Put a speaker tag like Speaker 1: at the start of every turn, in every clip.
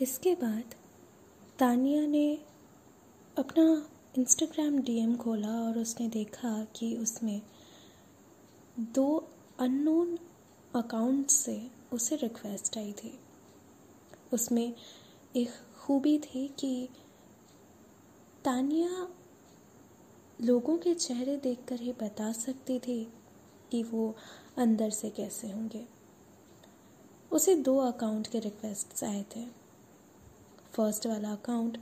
Speaker 1: इसके बाद तानिया ने अपना इंस्टाग्राम डीएम खोला और उसने देखा कि उसमें दो अननोन अकाउंट से उसे रिक्वेस्ट आई थी। उसमें एक खूबी थी कि तानिया लोगों के चेहरे देखकर ही बता सकती थी कि वो अंदर से कैसे होंगे। उसे दो अकाउंट के रिक्वेस्ट आए थे। फ़र्स्ट वाला अकाउंट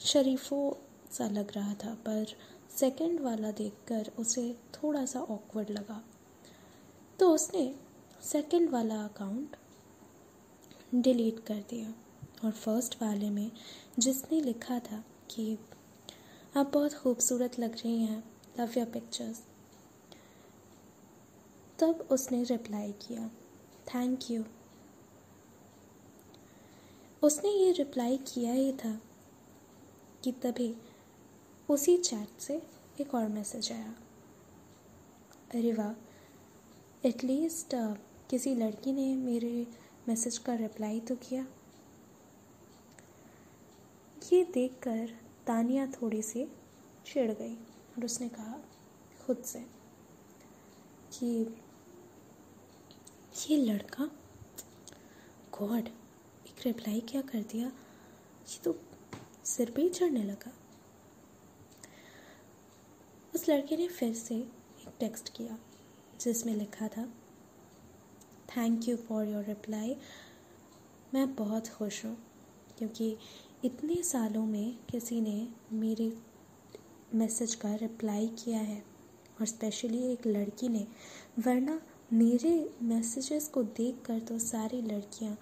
Speaker 1: शरीफों सा लग रहा था, पर सेकंड वाला देखकर उसे थोड़ा सा ऑकवर्ड लगा। तो उसने सेकंड वाला अकाउंट डिलीट कर दिया। और फ़र्स्ट वाले में जिसने लिखा था कि, आप बहुत खूबसूरत लग रही हैं लव योर पिक्चर्स तब उसने रिप्लाई किया थैंक यू उसने ये रिप्लाई किया ही था कि तभी उसी चैट से एक और मैसेज आया। अरे वाह एटलीस्ट uh, किसी लड़की ने मेरे मैसेज का रिप्लाई तो किया। ये देखकर तानिया थोड़ी सी चिढ़ गई और उसने कहा खुद से कि ये लड़का गॉड रिप्लाई क्या कर दिया, ये तो सिर पे ही चढ़ने लगा। उस लड़के ने फिर से एक टेक्स्ट किया, जिसमें लिखा था thank you for your reply मैं बहुत खुश हूँ, क्योंकि इतने सालों में किसी ने मेरे मैसेज का रिप्लाई किया है, और स्पेशली एक लड़की ने, वरना मेरे मैसेजेस को देखकर तो सारी लड़कियाँ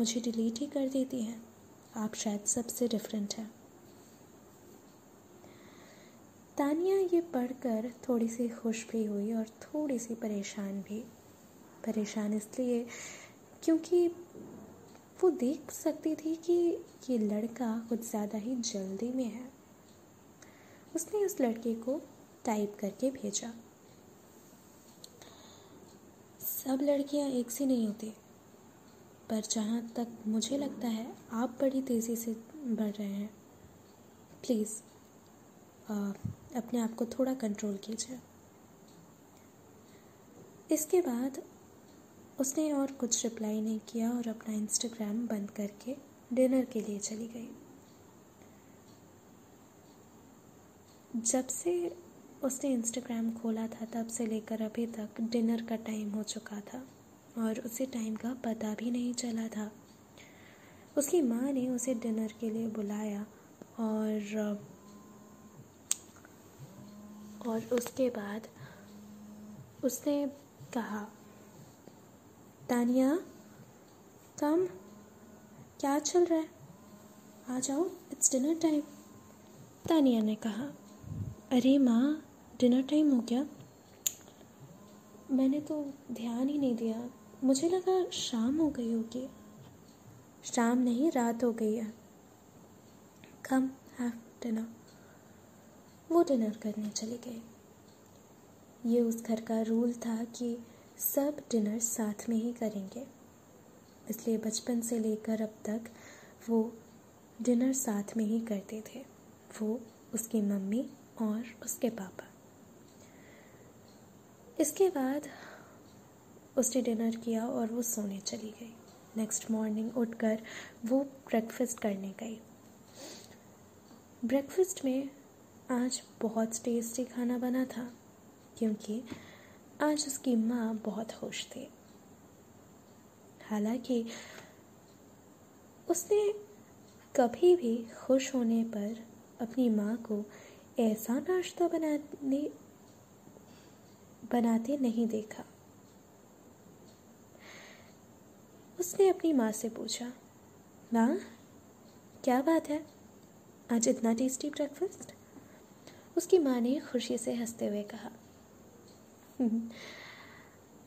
Speaker 1: मुझे डिलीट ही कर देती हैं। आप शायद सबसे डिफरेंट हैं। तानिया ये पढ़कर थोड़ी सी खुश भी हुई और थोड़ी सी परेशान भी। परेशान इसलिए क्योंकि वो देख सकती थी कि ये लड़का कुछ ज़्यादा ही जल्दी में है। उसने उस लड़के को टाइप करके भेजा। सब लड़कियाँ एक सी नहीं होती। पर जहाँ तक मुझे लगता है, आप बड़ी तेज़ी से बढ़ रहे हैं। प्लीज़ अपने आप को थोड़ा कंट्रोल कीजिए। इसके बाद उसने और कुछ रिप्लाई नहीं किया और अपना इंस्टाग्राम बंद करके डिनर के लिए चली गई। जब से उसने इंस्टाग्राम खोला था, तब से लेकर अभी तक डिनर का टाइम हो चुका था। और उसे टाइम का पता भी नहीं चला था। उसकी माँ ने उसे डिनर के लिए बुलाया और और उसके बाद उसने कहा, तानिया, कम, क्या चल रहा है? आ जाओ इट्स डिनर टाइम तानिया ने कहा, अरे माँ डिनर टाइम हो गया। मैंने तो ध्यान ही नहीं दिया। मुझे लगा शाम हो गई होगी। शाम नहीं, रात हो गई है। कम हैव डिनर वो डिनर करने चली गई। ये उस घर का रूल था कि सब डिनर साथ में ही करेंगे। इसलिए बचपन से लेकर अब तक वो डिनर साथ में ही करते थे। वो उसकी मम्मी और उसके पापा। इसके बाद उसने डिनर किया और वो सोने चली गई। नेक्स्ट मॉर्निंग उठकर वो ब्रेकफास्ट करने गई। ब्रेकफास्ट में आज बहुत टेस्टी खाना बना था, क्योंकि आज उसकी माँ बहुत खुश थी। हालाँकि उसने कभी भी खुश होने पर अपनी माँ को ऐसा नाश्ता बनाने, बनाते नहीं देखा। उसने अपनी माँ से पूछा, माँ, क्या बात है? आज इतना टेस्टी ब्रेकफास्ट उसकी माँ ने खुशी से हँसते हुए कहा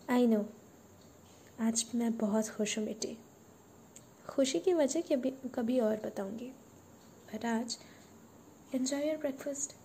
Speaker 1: आई नो आज मैं बहुत खुश हूँ बेटी। खुशी की वजह कभी कभी और बताऊँगी बट आज एन्जॉय योर ब्रेकफास्ट